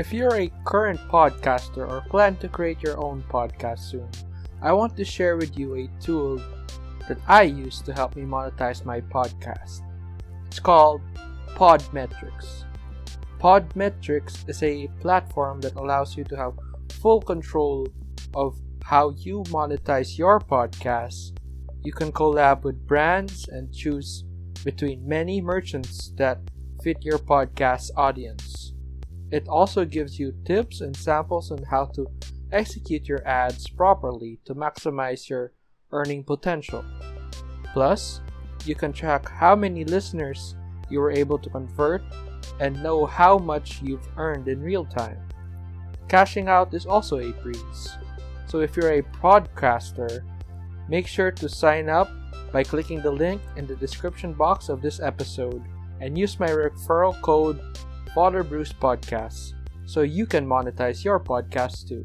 If you're a current podcaster or plan to create your own podcast soon, I want to share with you a tool that I use to help me monetize my podcast. It's called Podmetrics. Podmetrics is a platform that allows you to have full control of how you monetize your podcast. You can collab with brands and choose between many merchants that fit your podcast audience. It also gives you tips and samples on how to execute your ads properly to maximize your earning potential. Plus, you can track how many listeners you were able to convert and know how much you've earned in real time. Cashing out is also a breeze. So if you're a podcaster, make sure to sign up by clicking the link in the description box of this episode and use my referral code Father Bruce Podcasts so you can monetize your podcast too.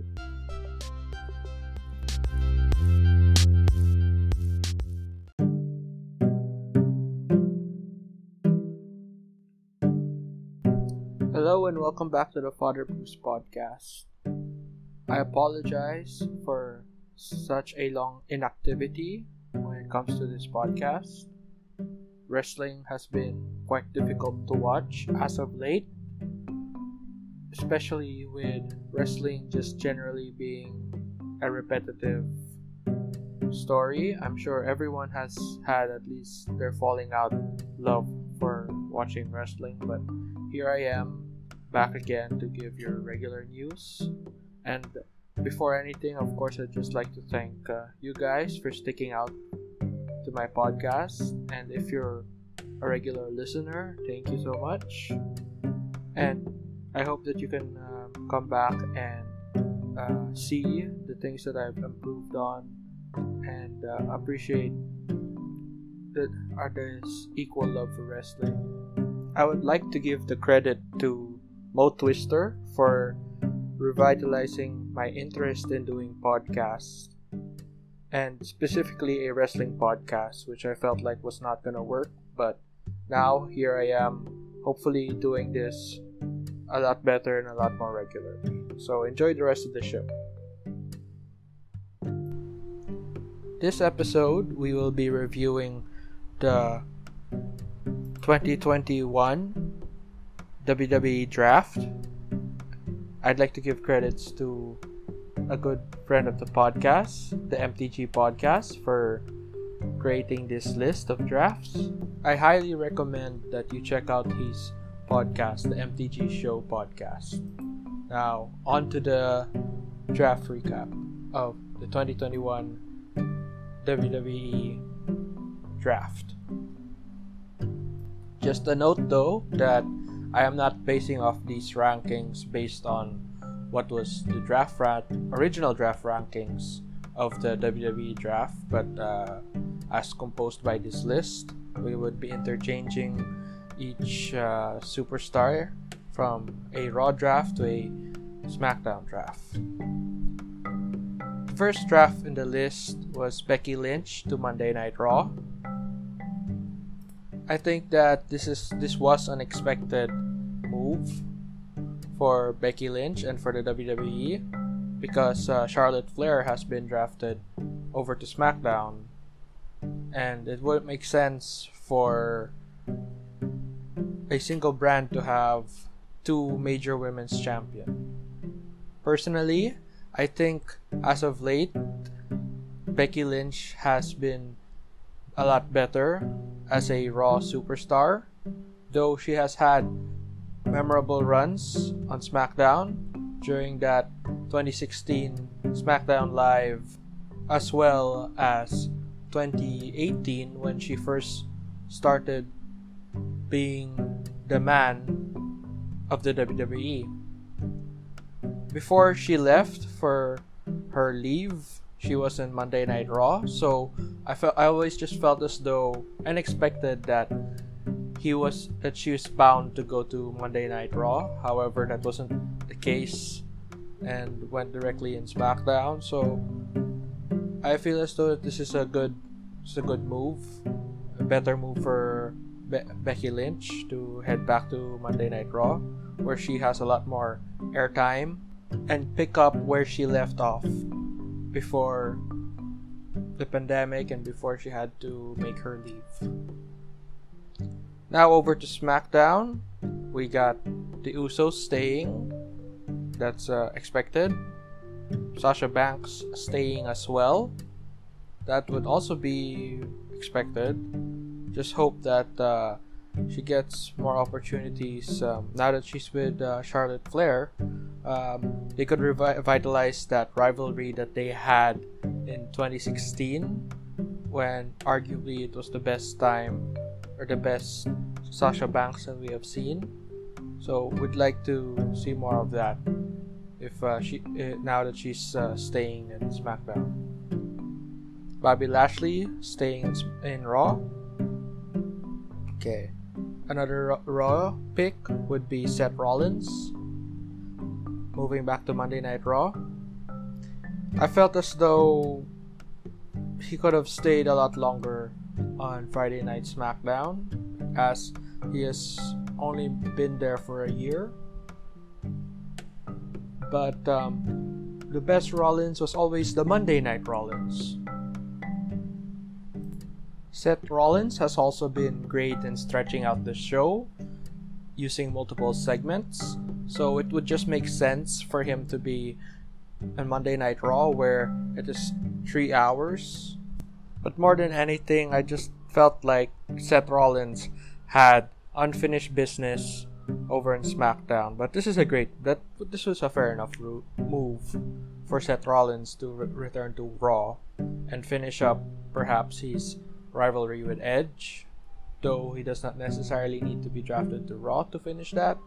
Hello and welcome back to the Father Bruce Podcast. I apologize for such a long inactivity when it comes to this podcast. Wrestling has been quite difficult to watch as of late, especially with wrestling just generally being a repetitive story. I'm sure everyone has had at least their falling out love for watching wrestling, but here I am back again to give your regular news. And before anything, of course, I'd just like to thank uh, you guys for sticking out to my podcast. And if you're a regular listener, thank you so much. And I hope that you can um, come back and uh, see the things that I've improved on and uh, appreciate that are this equal love for wrestling. I would like to give the credit to Mo Twister for revitalizing my interest in doing podcasts and specifically a wrestling podcast, which I felt like was not gonna work, but now here I am, hopefully doing this a lot better and a lot more regularly. So enjoy the rest of the show. This episode, we will be reviewing the 2021 WWE Draft. I'd like to give credits to a good friend of the podcast, the MTG Podcast, for creating this list of drafts. I highly recommend that you check out his podcast, the MTG Show Podcast. Now, on to the draft recap of the 2021 WWE Draft. Just a note though that I am not basing off these rankings based on what was the draft rat original draft rankings of the WWE draft, but uh, as composed by this list, we would be interchanging each uh, superstar from a Raw draft to a SmackDown draft. The first draft in the list was Becky Lynch to Monday Night Raw. I think that this is this was an unexpected move for Becky Lynch and for the WWE because uh, Charlotte Flair has been drafted over to SmackDown, and it wouldn't make sense for a single brand to have two major women's champion. Personally, I think as of late, Becky Lynch has been a lot better as a Raw superstar, though she has had memorable runs on SmackDown during that 2016 SmackDown Live as well as 2018 when she first started being the man of the WWE. Before she left for her leave, she was in Monday Night Raw, so I felt I always just felt as though and expected that he was that she was bound to go to Monday Night Raw. However, that wasn't the case and went directly in SmackDown. So I feel as though this is a good it's a good move. A better move for Be- Becky Lynch to head back to Monday Night Raw, where she has a lot more airtime, and pick up where she left off before the pandemic and before she had to make her leave. Now over to SmackDown. We got the Usos staying. That's uh, expected. Sasha Banks staying as well. That would also be expected. Just hope that uh, she gets more opportunities um, now that she's with uh, Charlotte Flair. Um, they could revitalize that rivalry that they had in 2016 when arguably it was the best time or the best Sasha Banks that we have seen. So we'd like to see more of that if uh, she uh, now that she's uh, staying in SmackDown. Bobby Lashley staying in, in Raw. Okay, another Raw pick would be Seth Rollins. Moving back to Monday Night Raw. I felt as though he could have stayed a lot longer on Friday Night SmackDown, as he has only been there for a year. But um, the best Rollins was always the Monday Night Rollins. Seth Rollins has also been great in stretching out the show using multiple segments, so it would just make sense for him to be on Monday Night Raw where it is three hours. But more than anything, I just felt like Seth Rollins had unfinished business over in SmackDown. But this is a great that this was a fair enough move for Seth Rollins to re- return to Raw and finish up perhaps his rivalry with Edge, though he does not necessarily need to be drafted to Raw to finish that.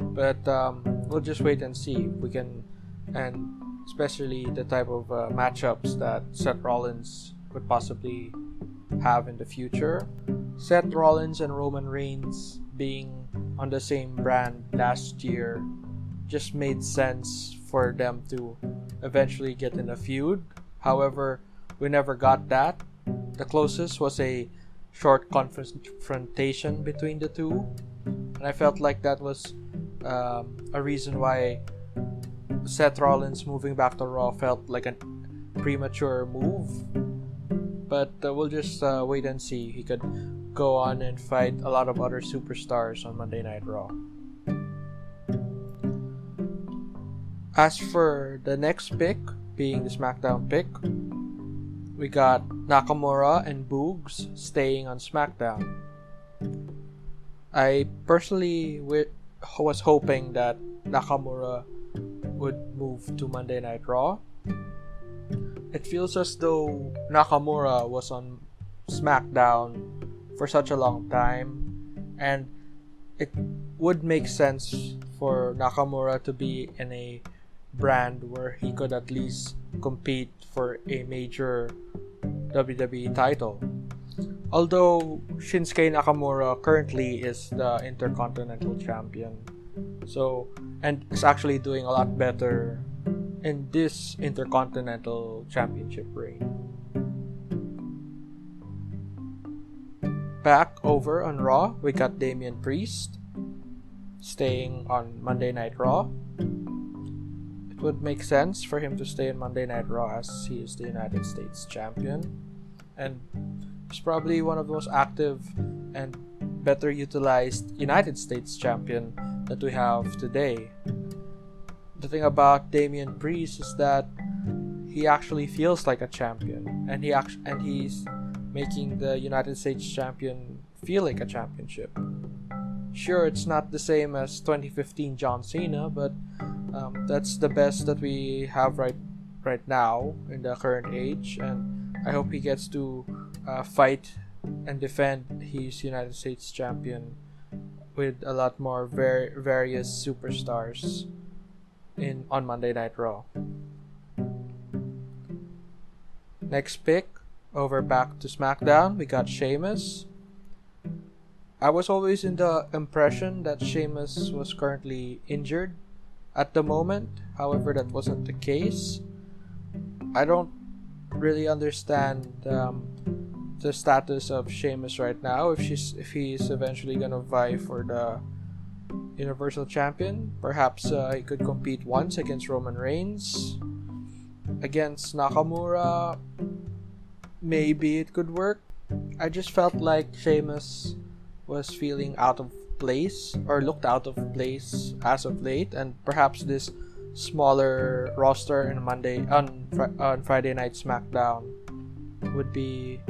But um, we'll just wait and see we can, and especially the type of uh, matchups that Seth Rollins could possibly have in the future. Seth Rollins and Roman Reigns being on the same brand last year just made sense for them to eventually get in a feud. However, we never got that. The closest was a short confrontation between the two, and I felt like that was um, a reason why Seth Rollins moving back to Raw felt like a premature move. But uh, we'll just uh, wait and see. He could go on and fight a lot of other superstars on Monday Night Raw. As for the next pick, being the SmackDown pick, we got Nakamura and Boogs staying on SmackDown. I personally was hoping that Nakamura would move to Monday Night Raw. It feels as though Nakamura was on SmackDown for such a long time, and it would make sense for Nakamura to be in a brand where he could at least compete for a major WWE title. Although Shinsuke Nakamura currently is the Intercontinental Champion, so and is actually doing a lot better in this Intercontinental Championship reign. back over on Raw, we got Damian Priest staying on Monday Night Raw. It would make sense for him to stay in Monday Night Raw as he is the United States champion. And he's probably one of the most active and better utilized United States champion that we have today. The thing about Damian Priest is that he actually feels like a champion and he act- and he's making the United States champion feel like a championship. Sure, it's not the same as 2015 John Cena, but um, that's the best that we have right right now in the current age, and I hope he gets to uh, fight and defend his United States champion with a lot more ver- various superstars in on Monday Night Raw. Next pick over back to SmackDown, we got Sheamus. I was always in the impression that Sheamus was currently injured at the moment. However, that wasn't the case. I don't really understand um, the status of Sheamus right now. If she's if he's eventually gonna vie for the Universal Champion, perhaps uh, he could compete once against Roman Reigns. Against Nakamura, maybe it could work. I just felt like Sheamus was feeling out of place or looked out of place as of late, and perhaps this smaller roster in Monday on on Friday Night SmackDown would be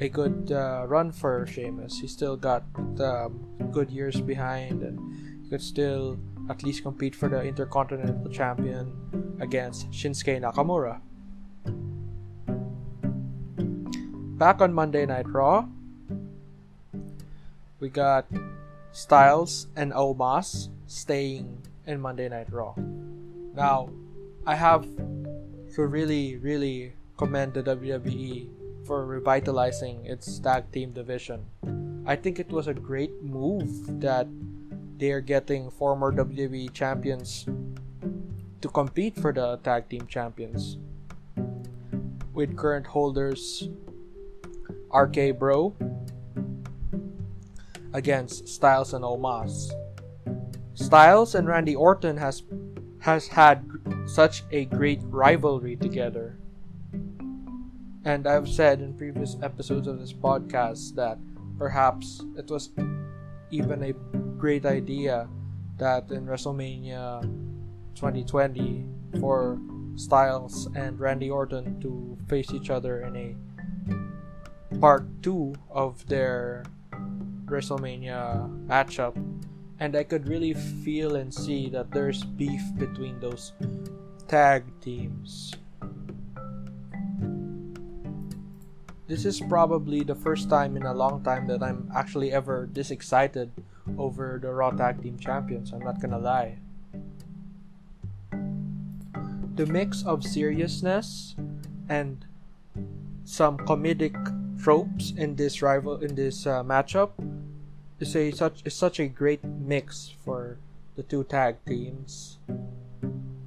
a good uh, run for Sheamus. He still got um, good years behind, and he could still at least compete for the Intercontinental Champion against Shinsuke Nakamura. Back on Monday Night Raw, we got Styles and Omos staying in Monday Night Raw. Now, I have to really, really commend the WWE for revitalizing its tag team division. I think it was a great move that they are getting former WWE champions to compete for the tag team champions. With current holders RK Bro against Styles and Omos. Styles and Randy Orton has has had such a great rivalry together and I've said in previous episodes of this podcast that perhaps it was even a great idea that in WrestleMania 2020 for Styles and Randy Orton to face each other in a part 2 of their WrestleMania matchup. And I could really feel and see that there's beef between those tag teams. This is probably the first time in a long time that I'm actually ever this excited over the Raw Tag Team Champions. I'm not gonna lie. The mix of seriousness and some comedic tropes in this rival in this uh, matchup is a such is such a great mix for the two tag teams.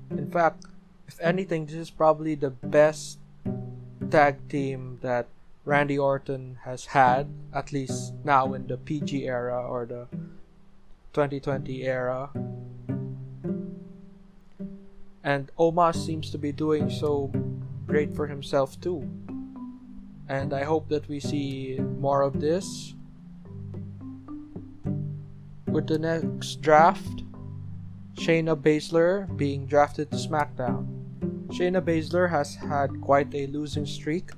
In fact, if anything, this is probably the best tag team that Randy Orton has had, at least now in the PG era or the 2020 era. And Omos seems to be doing so great for himself too. And I hope that we see more of this. With the next draft, Shayna Baszler being drafted to SmackDown. Shayna Baszler has had quite a losing streak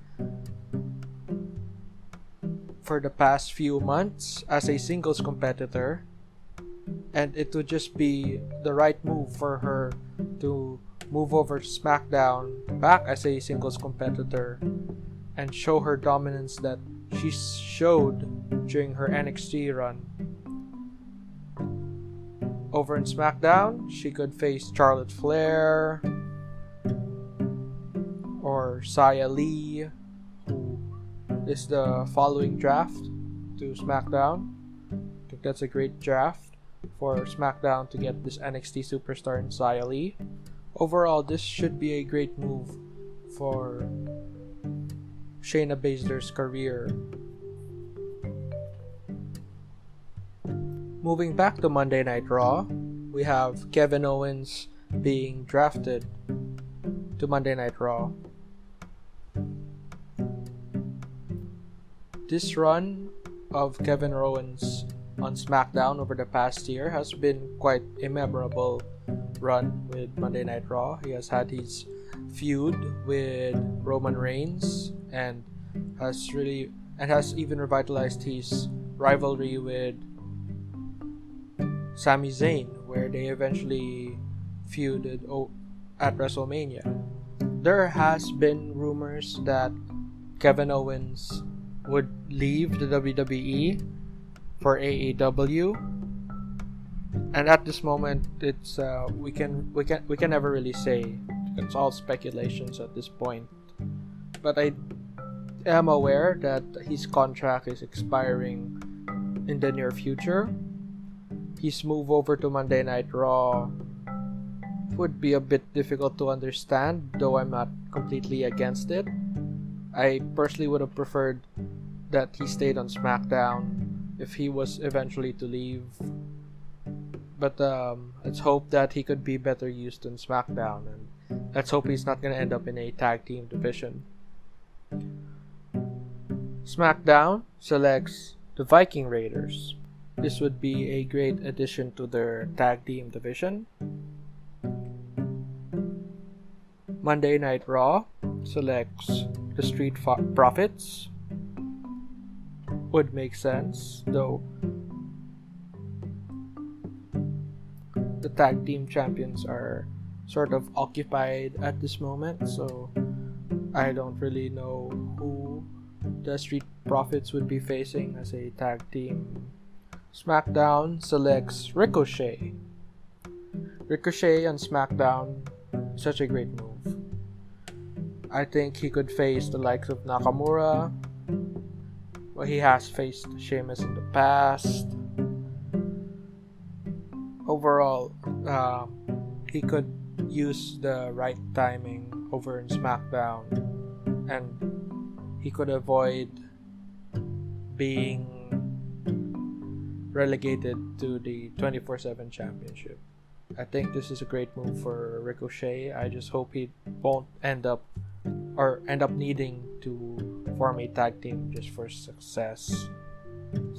for the past few months as a singles competitor and it would just be the right move for her to move over to SmackDown back as a singles competitor and show her dominance that she showed during her NXT run. Over in SmackDown, she could face Charlotte Flair or Xia Li is the following draft to SmackDown. I think that's a great draft for SmackDown to get this NXT superstar in Xia Li. Overall, this should be a great move for Shayna Baszler's career. Moving back to Monday Night Raw, we have Kevin Owens being drafted to Monday Night Raw. This run of Kevin Owens on SmackDown over the past year has been quite a memorable run with Monday Night Raw. He has had his feud with Roman Reigns and has really and has even revitalized his rivalry with Sami Zayn, where they eventually feuded at WrestleMania. There has been rumors that Kevin Owens would leave the WWE for AEW. And at this moment, it's uh, we can we can we can never really say. It's all speculations at this point. But I am aware that his contract is expiring in the near future. His move over to Monday Night Raw would be a bit difficult to understand, though I'm not completely against it. I personally would have preferred that he stayed on SmackDown if he was eventually to leave. But um, let's hope that he could be better used in SmackDown, and let's hope he's not gonna end up in a tag team division. SmackDown selects the Viking Raiders. This would be a great addition to their tag team division. Monday Night Raw selects the Street Profits. Would make sense, though. The tag team champions are sort of occupied at this moment, so I don't really know who the Street Profits would be facing as a tag team. SmackDown selects Ricochet. Ricochet on SmackDown, such a great move. I think he could face the likes of Nakamura. Well, he has faced Sheamus in the past. Overall, uh, he could use the right timing over in SmackDown and he could avoid being relegated to the 24 7 championship. I think this is a great move for Ricochet. I just hope he won't end up or end up needing to form a tag team just for success.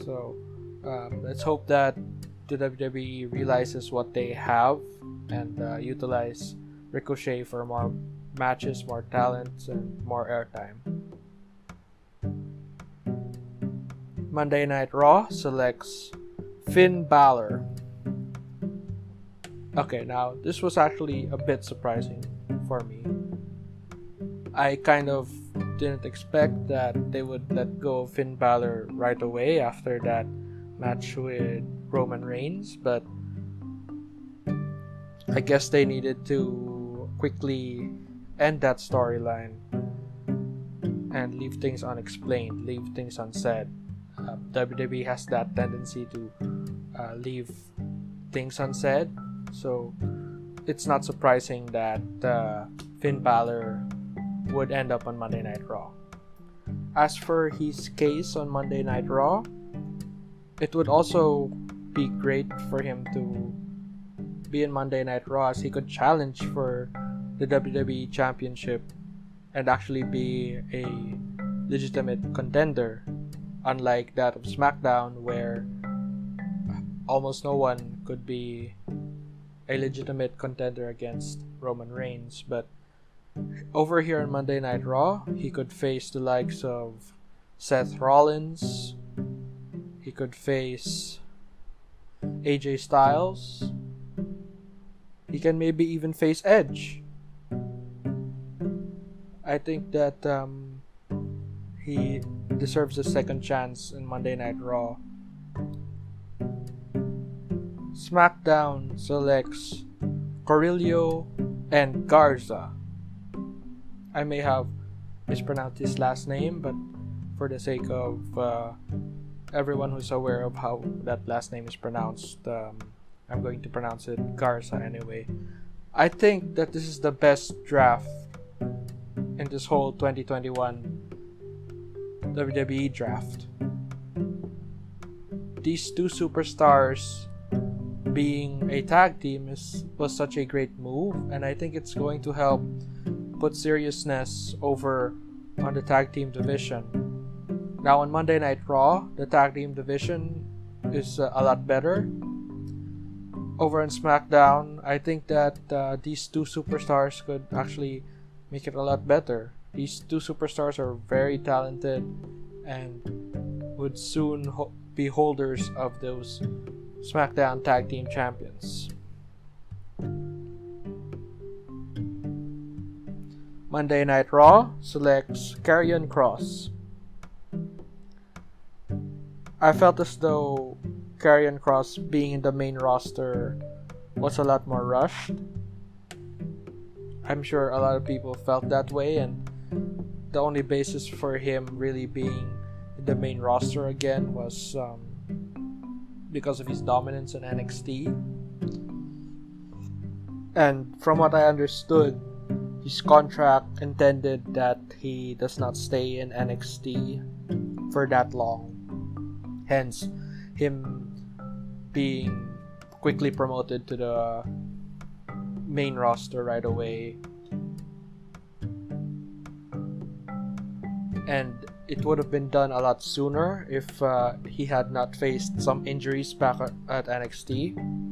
So um, let's hope that the WWE realizes what they have and uh, utilize Ricochet for more matches, more talents, and more airtime. Monday Night Raw selects Finn Balor. Okay, now this was actually a bit surprising for me. I kind of didn't expect that they would let go of Finn Balor right away after that match with Roman Reigns, but I guess they needed to quickly end that storyline and leave things unexplained, leave things unsaid. Uh, WWE has that tendency to uh, leave things unsaid, so it's not surprising that uh, Finn Balor would end up on Monday Night Raw. As for his case on Monday Night Raw, it would also be great for him to be in Monday Night Raw as he could challenge for the WWE Championship and actually be a legitimate contender, unlike that of SmackDown, where almost no one could be a legitimate contender against Roman Reigns. But over here on Monday Night Raw, he could face the likes of Seth Rollins, he could face AJ Styles, he can maybe even face Edge. I think that um, he deserves a second chance in Monday Night Raw. SmackDown selects Carrillo and Garza. I may have mispronounced his last name, but for the sake of uh, everyone who's aware of how that last name is pronounced, um, I'm going to pronounce it Garza anyway. I think that this is the best draft in this whole 2021 WWE draft. These two superstars being a tag team is was such a great move and I think it's going to help put seriousness over on the tag team division. Now on Monday Night Raw, the tag team division is uh, a lot better. Over on SmackDown, I think that uh, these two superstars could actually make it a lot better. These two superstars are very talented and would soon ho- be holders of those SmackDown Tag Team Champions. Monday Night Raw selects Karrion Kross. I felt as though Karrion Kross being in the main roster was a lot more rushed. I'm sure a lot of people felt that way, and the only basis for him really being in the main roster again was um, because of his dominance in NXT. And from what I understood, his contract intended that he does not stay in NXT for that long. Hence, him being quickly promoted to the main roster right away. And it would have been done a lot sooner if uh, he had not faced some injuries back at NXT.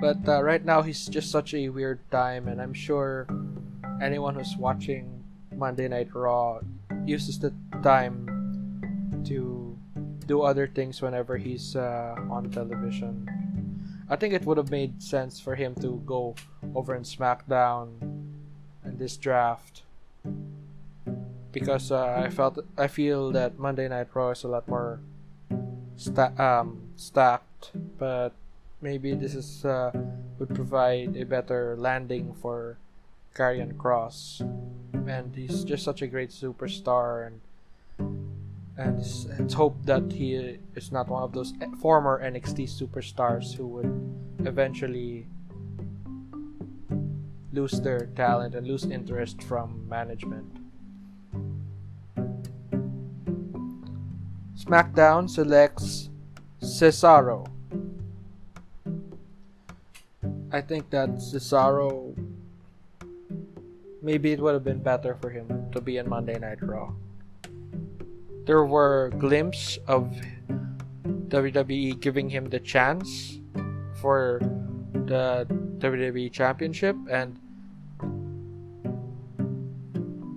But uh, right now, he's just such a weird time, and I'm sure anyone who's watching Monday Night Raw uses the time to do other things whenever he's uh, on television. I think it would have made sense for him to go over in SmackDown in this draft because uh, I felt I feel that Monday Night Raw is a lot more sta- um, stacked, but maybe this is uh, would provide a better landing for Karrion Kross, and he's just such a great superstar and and it's, it's hoped that he is not one of those former NXT superstars who would eventually lose their talent and lose interest from management. SmackDown selects Cesaro. I think that Cesaro maybe it would have been better for him to be in Monday Night Raw there were glimpses of WWE giving him the chance for the WWE Championship and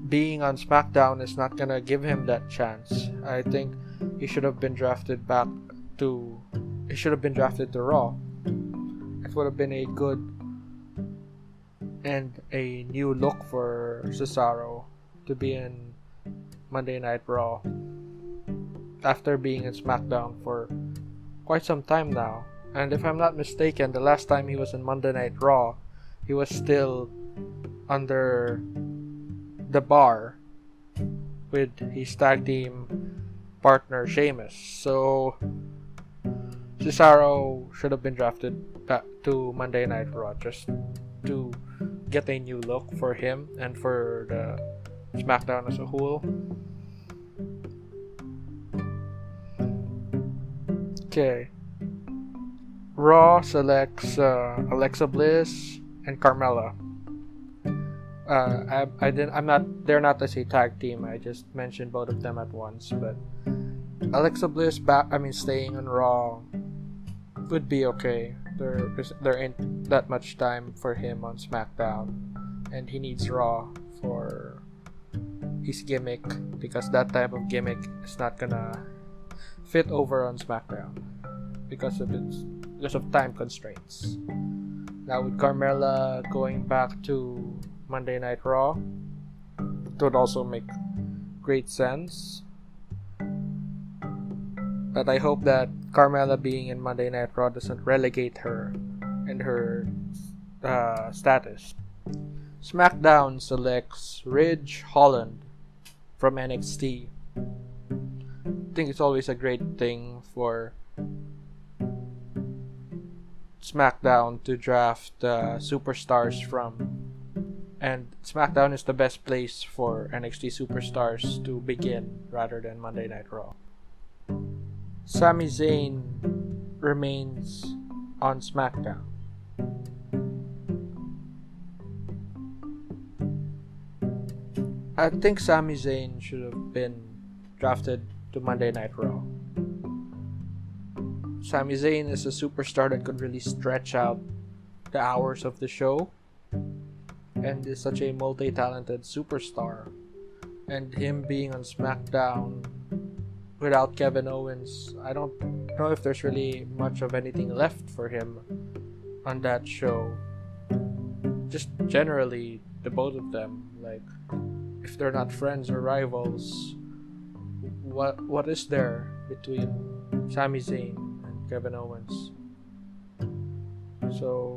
being on SmackDown is not gonna give him that chance. I think he should have been drafted back to he should have been drafted to Raw. Would have been a good and a new look for Cesaro to be in Monday Night Raw after being in SmackDown for quite some time now. And if I'm not mistaken, the last time he was in Monday Night Raw, he was still under the bar with his tag team partner Sheamus. So Cesaro should have been drafted back to Monday Night Raw just to get a new look for him and for the SmackDown as a whole. Okay. Raw selects uh, Alexa Bliss and Carmella. Uh, I, I didn't. I'm not. They're not as a tag team. I just mentioned both of them at once. But Alexa Bliss back. I mean, staying on Raw would be okay. There, there ain't that much time for him on SmackDown, and he needs Raw for his gimmick because that type of gimmick is not gonna fit over on SmackDown because of its because of time constraints. Now with Carmella going back to Monday Night Raw, it would also make great sense. But I hope that Carmella being in Monday Night Raw doesn't relegate her and her uh, status. SmackDown selects Ridge Holland from NXT I think it's always a great thing for SmackDown to draft uh, superstars from. And SmackDown is the best place for NXT superstars to begin rather than Monday Night Raw. Sami Zayn remains on SmackDown. I think Sami Zayn should have been drafted to Monday Night Raw. Sami Zayn is a superstar that could really stretch out the hours of the show and is such a multi talented superstar. And him being on SmackDown without Kevin Owens, I don't know if there's really much of anything left for him on that show. Just generally, the both of them, like, if they're not friends or rivals, what what is there between Sami Zayn and Kevin Owens? So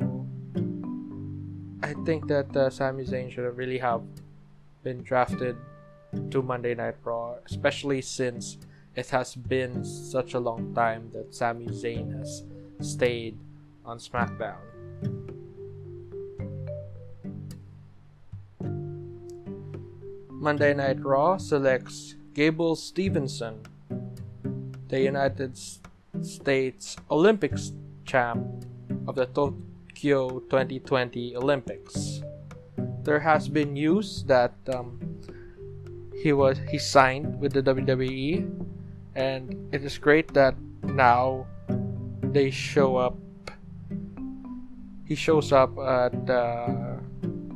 I think that uh, Sami Zayn should have really have been drafted to Monday Night Raw, especially since it has been such a long time that Sami Zayn has stayed on SmackDown. Monday Night Raw selects Gable Stevenson, the United States Olympics champ of the Tokyo 2020 Olympics. There has been news that um, he was he signed with the WWE, and it is great that now they show up. He shows up at uh,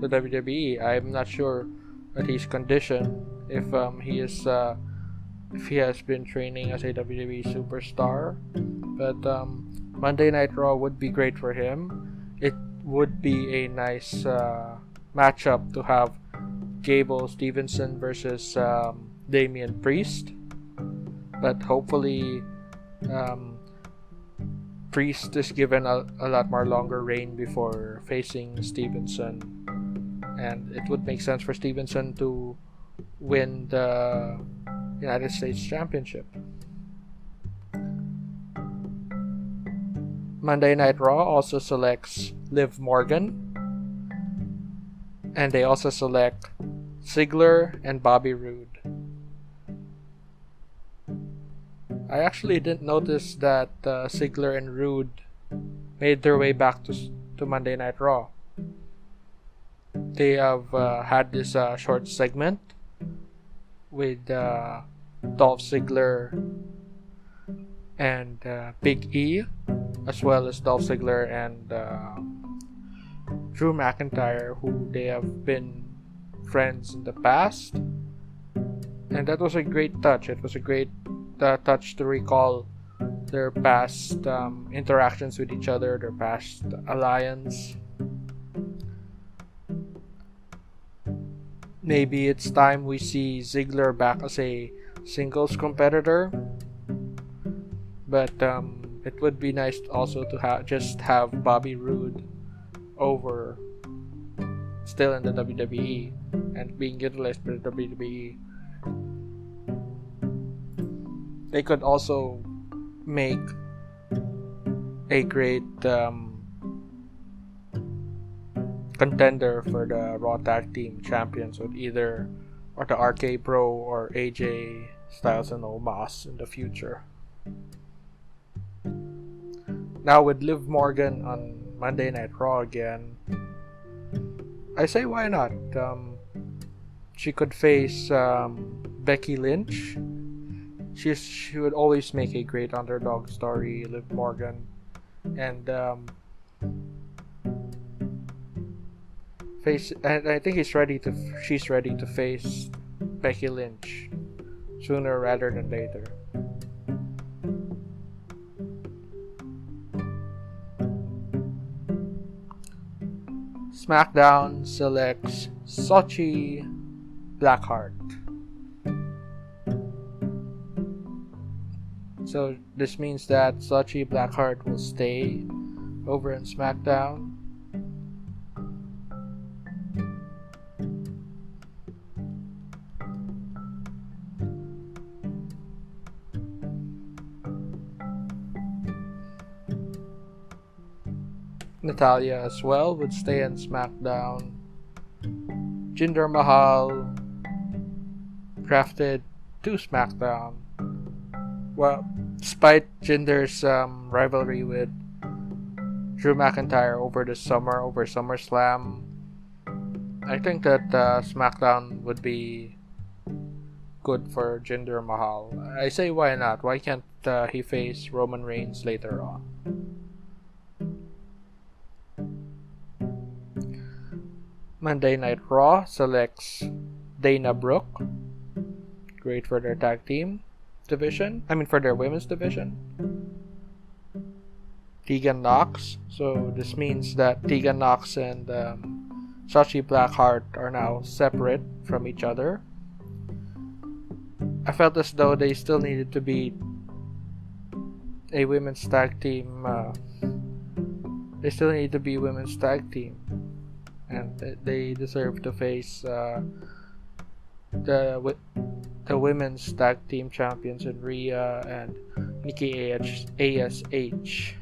the WWE. I'm not sure that his condition if um, he is uh, if he has been training as a WWE superstar. But um, Monday Night Raw would be great for him. It would be a nice uh, matchup to have Gable Stevenson versus um, Damian Priest. But hopefully, um, Priest is given a, a lot more longer reign before facing Stevenson. And it would make sense for Stevenson to win the United States Championship. Monday Night Raw also selects Liv Morgan. And they also select Ziggler and Bobby Roode. I actually didn't notice that uh, Ziggler and Roode made their way back to, to Monday Night Raw. They have uh, had this uh, short segment with uh, Dolph Ziggler and uh, Big E, as well as Dolph Ziggler and uh, Drew McIntyre, who they have been friends in the past. And that was a great touch. It was a great uh, touch to recall their past um, interactions with each other, their past alliance. Maybe it's time we see Ziggler back as a singles competitor. But um, it would be nice also to have just have Bobby Roode over still in the WWE and being utilized by the WWE. They could also make a great um, contender for the Raw Tag Team Champions with either or the RK Bro or AJ Styles and Omos in the future. Now with Liv Morgan on Monday Night Raw again, I say why not? Um, she could face um, Becky Lynch. She's she would always make a great underdog story, Liv Morgan, and um, face. And I think he's ready to. She's ready to face Becky Lynch sooner rather than later. SmackDown selects Shotzi Blackheart. So this means that Shotzi Blackheart will stay over in SmackDown. Natalya as well would stay in SmackDown. Jinder Mahal drafted to SmackDown. Well, despite Jinder's um, rivalry with Drew McIntyre over the summer, over SummerSlam, I think that uh, SmackDown would be good for Jinder Mahal. I say why not? Why can't uh, he face Roman Reigns later on? Monday Night Raw selects Dana Brooke. Great for their tag team division. I mean, for their women's division. Tegan Knox. So this means that Tegan Knox and um, Shotzi Blackheart are now separate from each other. I felt as though they still needed to be a women's tag team. Uh, they still need to be women's tag team and they deserve to face uh, the the women's tag team champions in Rhea and Nikki AH, ASH.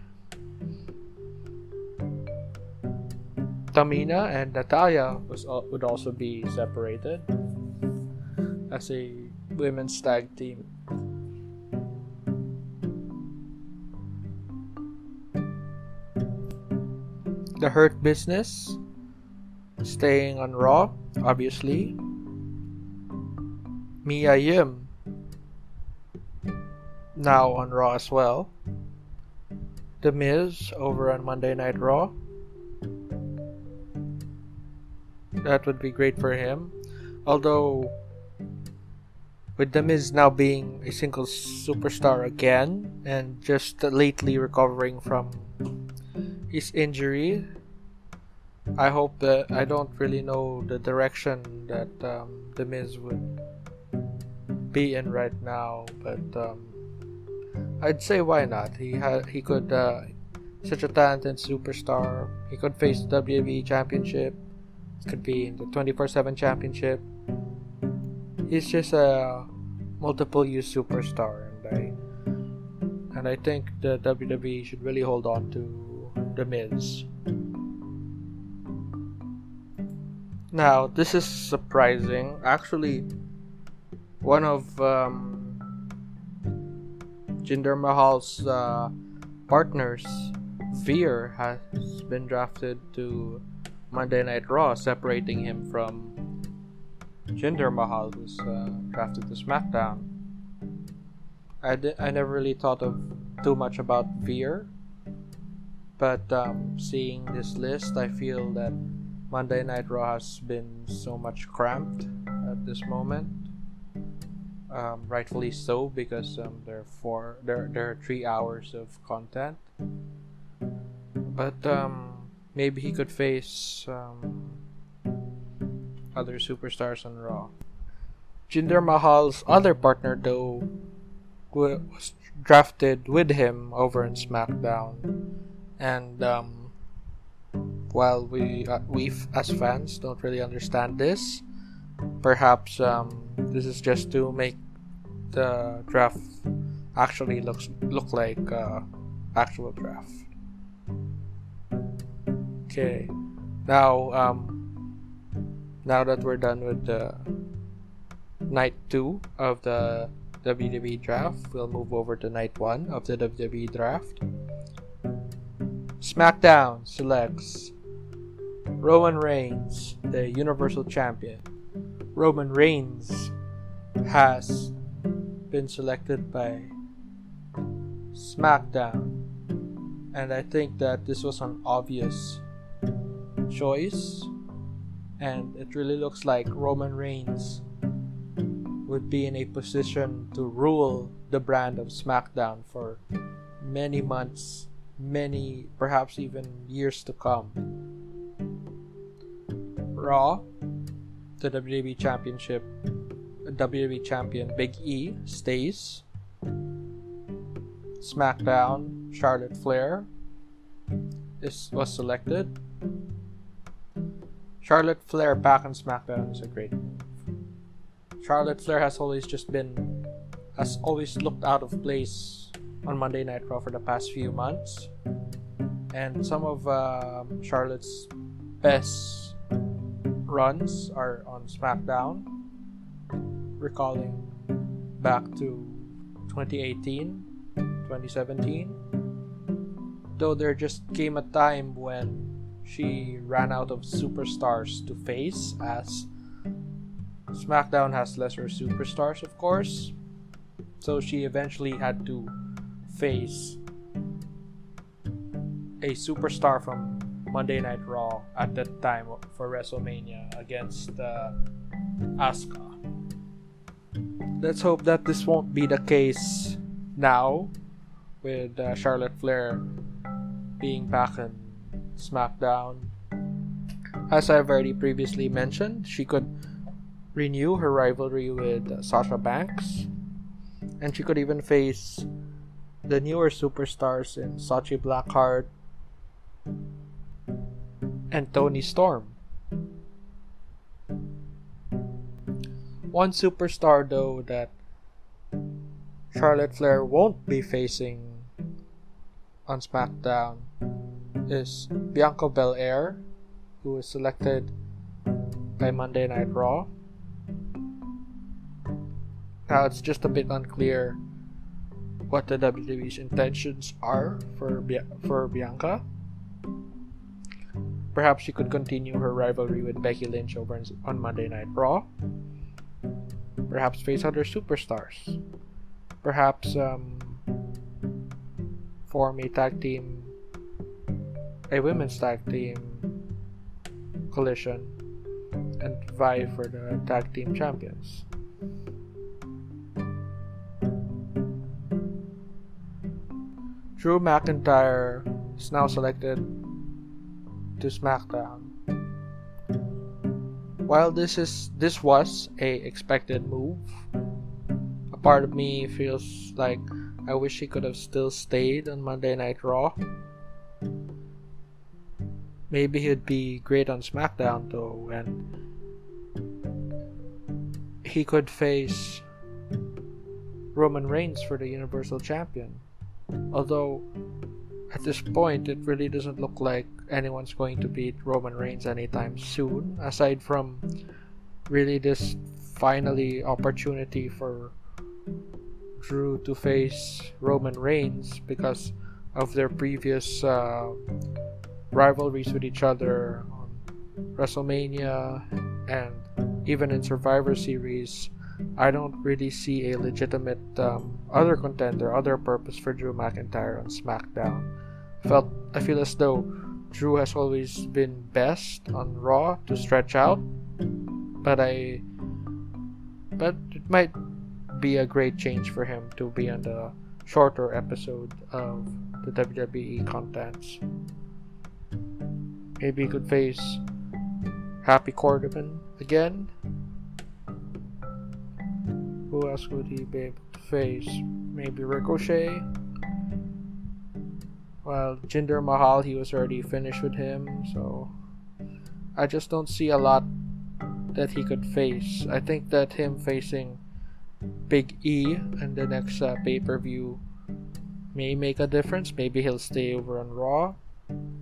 Tamina and Natalya was would also be separated as a women's tag team. The Hurt Business staying on Raw, obviously. Mia Yim now on Raw as well. The Miz over on Monday Night Raw. That would be great for him. Although, with The Miz now being a single superstar again and just lately recovering from his injury, I hope that I don't really know the direction that um, The Miz would be in right now, but um, I'd say why not? He had he could uh, such a talented superstar. He could face the WWE Championship. Could be in the 24/7 Championship. He's just a multiple use superstar, and I and I think the WWE should really hold on to the Miz. Now, this is surprising. Actually, one of um, Jinder Mahal's uh, partners, Veer, has been drafted to Monday Night Raw, separating him from Jinder Mahal, who's uh, drafted to SmackDown. I, di- I never really thought of too much about Veer, but um, seeing this list, I feel that Monday Night Raw has been so much cramped at this moment um, rightfully so because um, there are four there there are three hours of content. But um, maybe he could face um, other superstars on Raw. Jinder Mahal's other partner, though, was drafted with him over in SmackDown, and um, while we uh, we as fans don't really understand this, perhaps um, this is just to make the draft actually looks look like uh, actual draft. Okay, now um, now that we're done with the night two of the WWE draft, we'll move over to night one of the WWE draft. SmackDown selects Roman Reigns, the Universal Champion. Roman Reigns has been selected by SmackDown. And I think that this was an obvious choice. And it really looks like Roman Reigns would be in a position to rule the brand of SmackDown for many months, many, perhaps even years to come. Raw, the WWE Championship WWE Champion Big E stays. SmackDown Charlotte Flair is was selected. Charlotte Flair back on SmackDown is a great move. Charlotte Flair has always just been has always looked out of place on Monday Night Raw for the past few months, and some of um, Charlotte's best runs are on SmackDown recalling back to 2018, 2017. Though there just came a time when she ran out of superstars to face, as SmackDown has lesser superstars, of course. So she eventually had to face a superstar from Monday Night Raw at that time for WrestleMania against uh, Asuka let's hope that this won't be the case now with uh, Charlotte Flair being back in SmackDown. As I've already previously mentioned, she could renew her rivalry with Sasha Banks, and she could even face the newer superstars in Shotzi Blackheart and Tony Storm. One superstar, though, that Charlotte Flair won't be facing on SmackDown is Bianca Belair, who was selected by Monday Night Raw. Now it's just a bit unclear what the WWE's intentions are for Bia- for Bianca. Perhaps she could continue her rivalry with Becky Lynch over on Monday Night Raw. Perhaps face other superstars. Perhaps um, form a tag team, a women's tag team collision, and vie for the tag team champions. Drew McIntyre is now selected to SmackDown. While this is this was a expected move, a part of me feels like I wish he could have still stayed on Monday Night Raw. Maybe he'd be great on SmackDown though, and he could face Roman Reigns for the Universal Champion. Although at this point, it really doesn't look like anyone's going to beat Roman Reigns anytime soon, aside from really this finally opportunity for Drew to face Roman Reigns because of their previous uh, rivalries with each other on WrestleMania and even in Survivor Series. I don't really see a legitimate um, other contender, other purpose for Drew McIntyre on SmackDown felt I feel as though Drew has always been best on Raw to stretch out, but I but it might be a great change for him to be on the shorter episode of the WWE contents. Maybe he could face Happy Corbin again. Who else would he be able to face? Maybe Ricochet. Well, Jinder Mahal, he was already finished with him, so I just don't see a lot that he could face. I think that him facing Big E in the next uh, pay per view may make a difference. Maybe he'll stay over on Raw.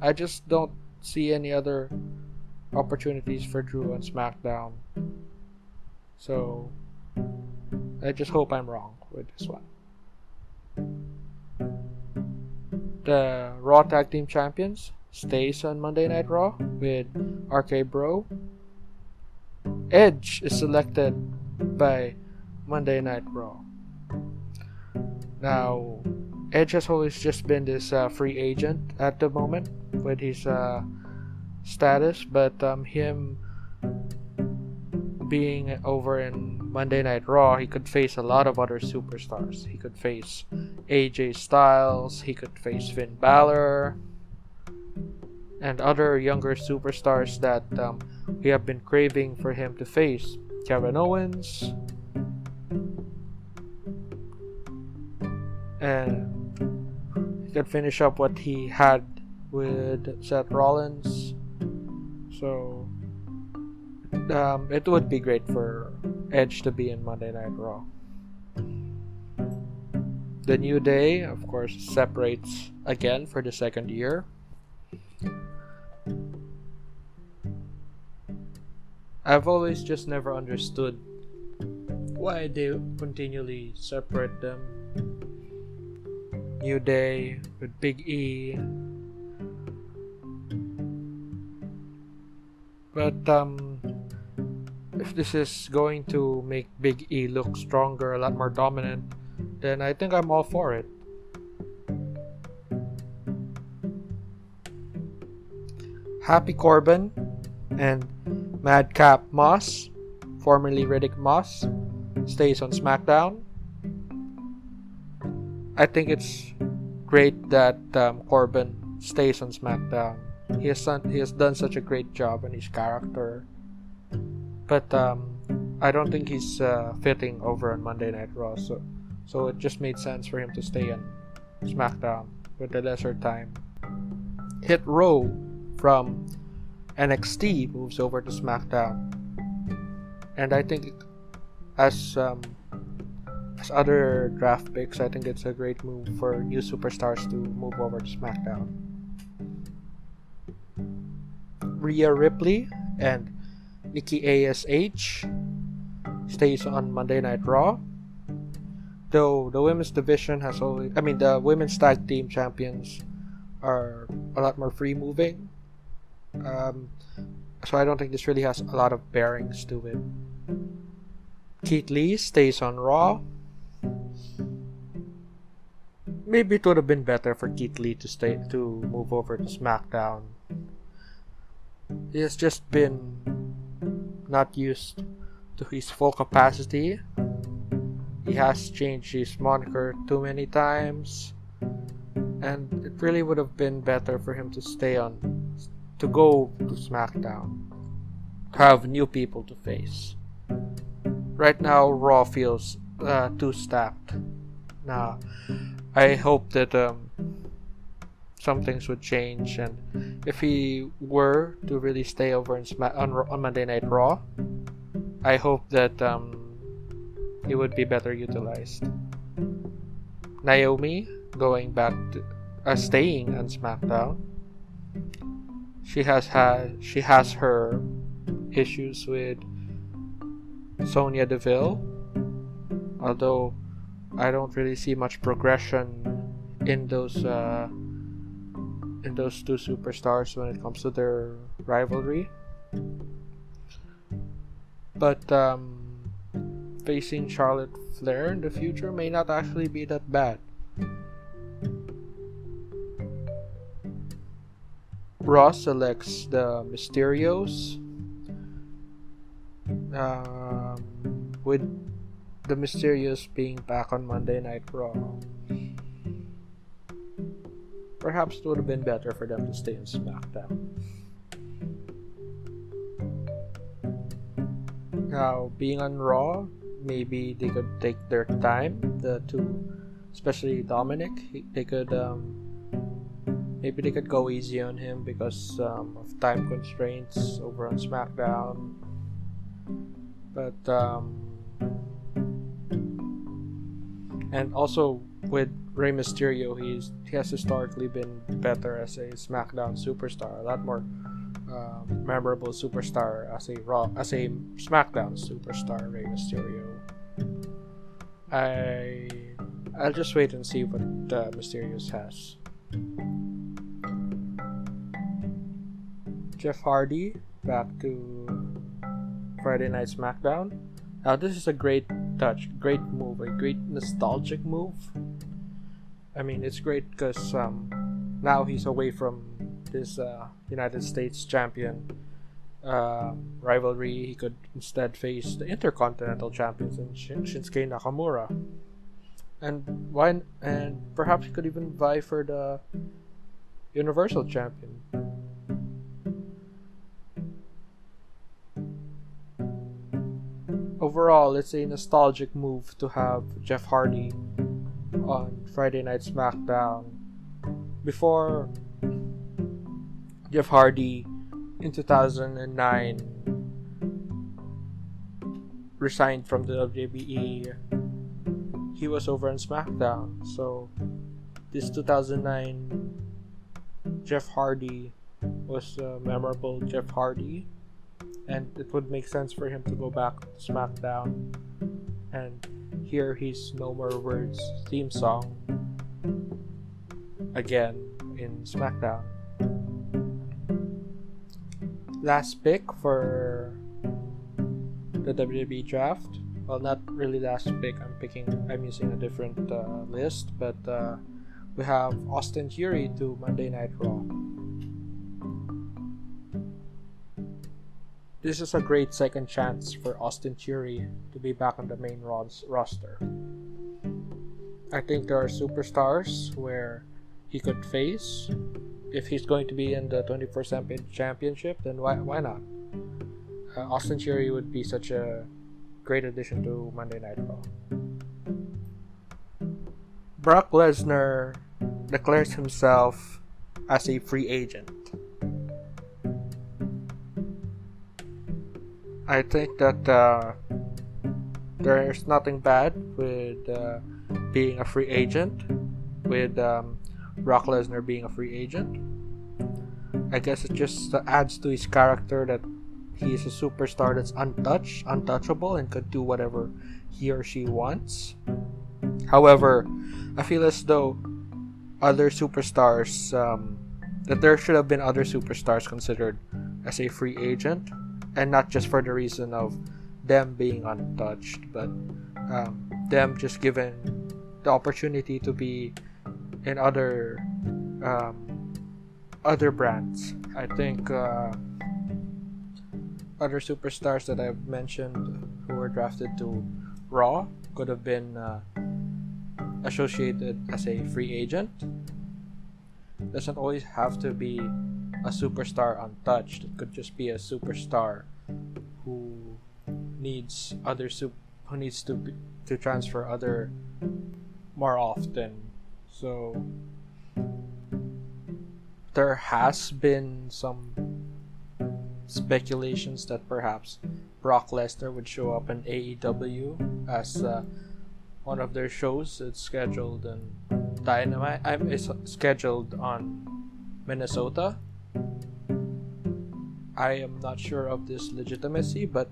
I just don't see any other opportunities for Drew on SmackDown. So I just hope I'm wrong with this one the Raw Tag Team Champions stays on Monday Night Raw with RK Bro. Edge is selected by Monday Night Raw. Now, Edge has always just been this uh, free agent at the moment with his uh, status, but um, him being over in Monday Night Raw, he could face a lot of other superstars. He could face AJ Styles, he could face Finn Balor, and other younger superstars that um, we have been craving for him to face. Kevin Owens, and he could finish up what he had with Seth Rollins. So um, it would be great for Edge to be in Monday Night Raw. The New Day, of course, separates again for the second year. I've always just never understood why they continually separate them. New Day with Big E. But um if this is going to make Big E look stronger, a lot more dominant, then I think I'm all for it. Happy Corbin and Madcap Moss, formerly Riddick Moss, stays on SmackDown. I think it's great that um, Corbin stays on SmackDown. He has done, he has done such a great job in his character but um, I don't think he's uh, fitting over on Monday Night Raw. So, so it just made sense for him to stay on SmackDown with the lesser time. Hit Row from NXT moves over to SmackDown, and I think as um, as other draft picks, I think it's a great move for new superstars to move over to SmackDown. Rhea Ripley and Nikki ASH stays on Monday Night Raw. though the women's division has always I mean the women's tag team champions are a lot more free moving. Um, so I don't think this really has a lot of bearings to it. Keith Lee stays on Raw. Maybe it would have been better for Keith Lee to stay to move over to SmackDown. He has just been not used to his full capacity. He has changed his moniker too many times. And it really would have been better for him to stay on to go to SmackDown. To have new people to face. Right now Raw feels uh, too stacked. Now I hope that um, some things would change, and if he were to really stay over in Sma- on, on Monday Night Raw, I hope that um, he would be better utilized. Naomi going back to uh, staying on SmackDown. She has had she has her issues with Sonya Deville, although I don't really see much progression in those uh, in those two superstars when it comes to their rivalry. But um, facing Charlotte Flair in the future may not actually be that bad. Raw selects the Mysterios. Um, with the Mysterios being back on Monday Night Raw. Perhaps it would have been better for them to stay in SmackDown. Now, being on Raw, maybe they could take their time. The two, especially Dominic, they could um, maybe they could go easy on him because um, of time constraints over on SmackDown. But um, and also with Rey Mysterio, he's he has historically been better as a SmackDown superstar, a lot more uh, memorable superstar as a Raw as a SmackDown superstar. Rey Mysterio. I I'll just wait and see what uh, Mysterios has. Jeff Hardy back to Friday Night SmackDown. Now this is a great touch, great move, a great nostalgic move. I mean, it's great because um, now he's away from this uh, United States champion uh, rivalry. He could instead face the Intercontinental champions in Shin- Shinsuke Nakamura, and why? And perhaps he could even vie for the Universal champion. overall, it's a nostalgic move to have Jeff Hardy on Friday Night SmackDown. Before Jeff Hardy in 2009 resigned from the WWE, he was over on SmackDown. So this 2009 Jeff Hardy was a memorable Jeff Hardy and it would make sense for him to go back to SmackDown and hear his No More Words theme song again in SmackDown. Last pick for the WWE draft. Well, not really last pick. I'm picking. I'm using a different uh, list, but uh, we have Austin Theory to Monday Night Raw. This is a great second chance for Austin Theory to be back on the main roster. I think there are superstars where he could face. If he's going to be in the 21st Championship, then why, why not? Uh, Austin Theory would be such a great addition to Monday Night Raw. Brock Lesnar declares himself as a free agent. I think that uh, there's nothing bad with uh, being a free agent, with um, Brock Lesnar being a free agent. I guess it just adds to his character that he's a superstar that's untouched, untouchable, and could do whatever he or she wants. However, I feel as though other superstars um, that there should have been other superstars considered as a free agent, and not just for the reason of them being untouched, but um, them just given the opportunity to be in other um, other brands. I think uh, other superstars that I've mentioned who were drafted to Raw could have been uh, associated as a free agent. Doesn't always have to be a superstar untouched. It could just be a superstar who needs other sup- who needs to be- to transfer other more often. So there has been some speculations that perhaps Brock Lesnar would show up in AEW as uh, one of their shows. It's scheduled in Dynamite. I'm it's scheduled on Minnesota. I am not sure of this legitimacy, but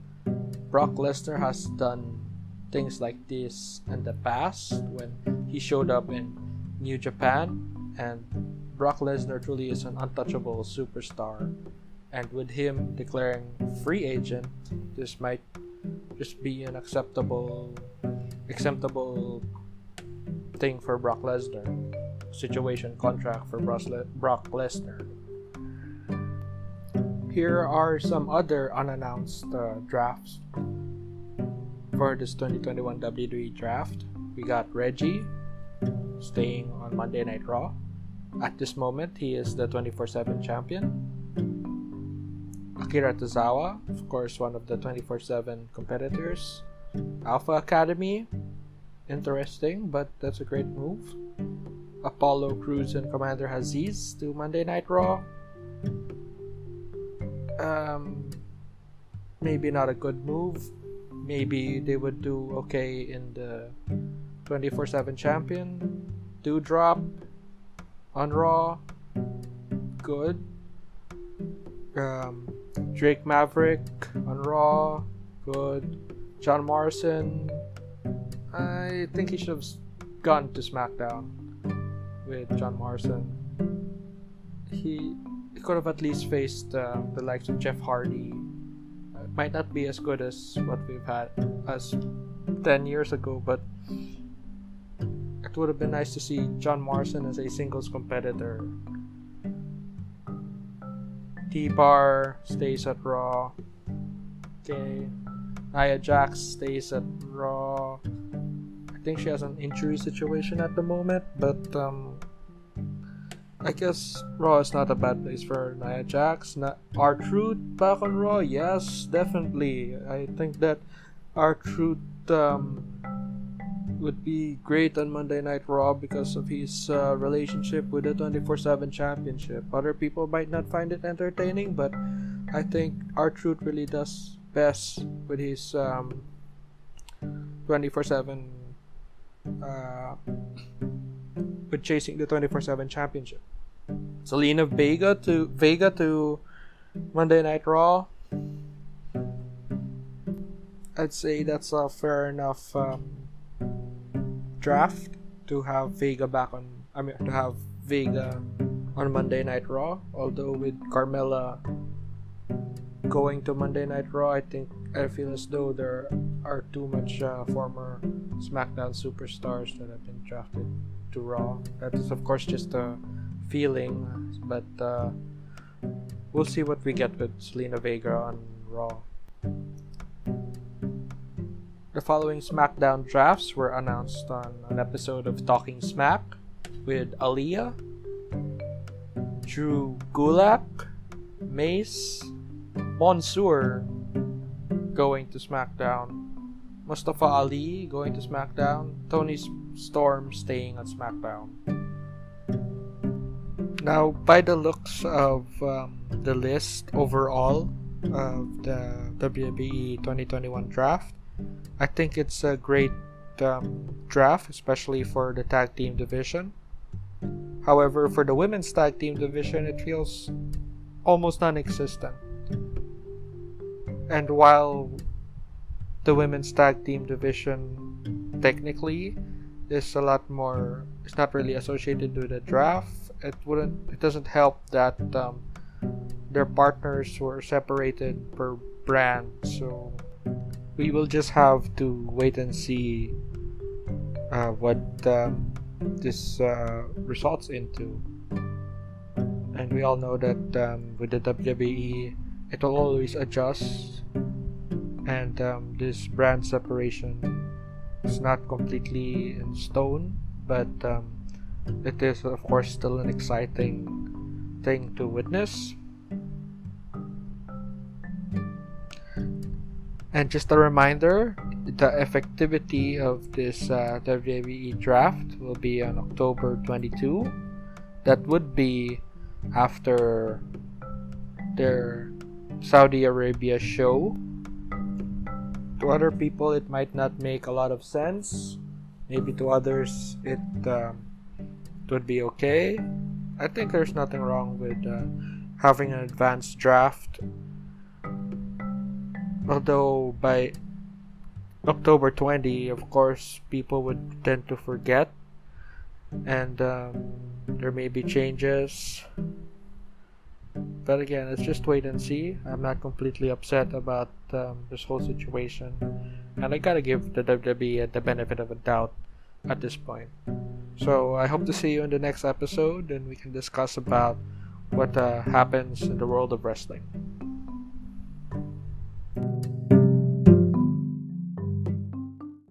Brock Lesnar has done things like this in the past when he showed up in New Japan and Brock Lesnar truly is an untouchable superstar. And with him declaring free agent this might just be an acceptable acceptable thing for Brock Lesnar. Situation contract for Brock Lesnar here are some other unannounced uh, drafts for this 2021 WWE draft. We got Reggie staying on Monday Night Raw. At this moment, he is the 24 7 champion. Akira Tozawa, of course, one of the 24 7 competitors. Alpha Academy, interesting, but that's a great move. Apollo Crews and Commander Azeez to Monday Night Raw. Um, maybe not a good move maybe they would do okay in the 24 7 champion. Doudrop on Raw. Good. Um, Drake Maverick on Raw. Good. John Morrison. I think he should have gone to SmackDown with John Morrison. He, he could have at least faced uh, the likes of Jeff Hardy might not be as good as what we've had as 10 years ago, but it would have been nice to see John Morrison as a singles competitor. T Bar stays at Raw. Okay. Nia Jax stays at Raw. I think she has an injury situation at the moment, but um, I guess Raw is not a bad place for Nia Jax. R-Truth back on Raw, yes, definitely. I think that R-Truth um, would be great on Monday Night Raw because of his uh, relationship with the 24/7 Championship. Other people might not find it entertaining, but I think R-Truth really does best with his 24/7 um, uh, with chasing the 24/7 championship. Zelina Vega to Vega to Monday Night Raw. I'd say that's a fair enough um, draft to have Vega back on. I mean, to have Vega on Monday Night Raw. Although with Carmella going to Monday Night Raw, I think I feel as though there are too much uh, former SmackDown superstars that have been drafted to Raw. That is, of course, just a feeling, but uh, we'll see what we get with Zelina Vega on Raw. The following SmackDown drafts were announced on an episode of Talking Smack with Aliyah, Drew Gulak, Mace, Mansoor going to SmackDown, Mustafa Ali going to SmackDown, Toni Storm staying on SmackDown. Now, by the looks of um, the list overall of the WWE 2021 draft, I think it's a great um, draft, especially for the tag team division. However, for the women's tag team division, it feels almost non existent. And while the women's tag team division technically is a lot more. It's not really associated with the draft. It wouldn't. It doesn't help that um, their partners were separated per brand. So we will just have to wait and see uh, what um, this uh, results into. And we all know that um, with the WWE, it will always adjust, and um, this brand separation is not completely in stone, but um, it is, of course, still an exciting thing to witness. And just a reminder the effectivity of this uh, WWE draft will be on October 22. That would be after their Saudi Arabia show. To other people, it might not make a lot of sense. Maybe to others, it, um, it would be okay. I think there's nothing wrong with uh, having an advanced draft although by October 20, of course, people would tend to forget, and um, there may be changes. But again, let's just wait and see. I'm not completely upset about um, this whole situation, and I gotta give the WWE the benefit of a doubt at this point. So I hope to see you in the next episode, and we can discuss about what uh, happens in the world of wrestling.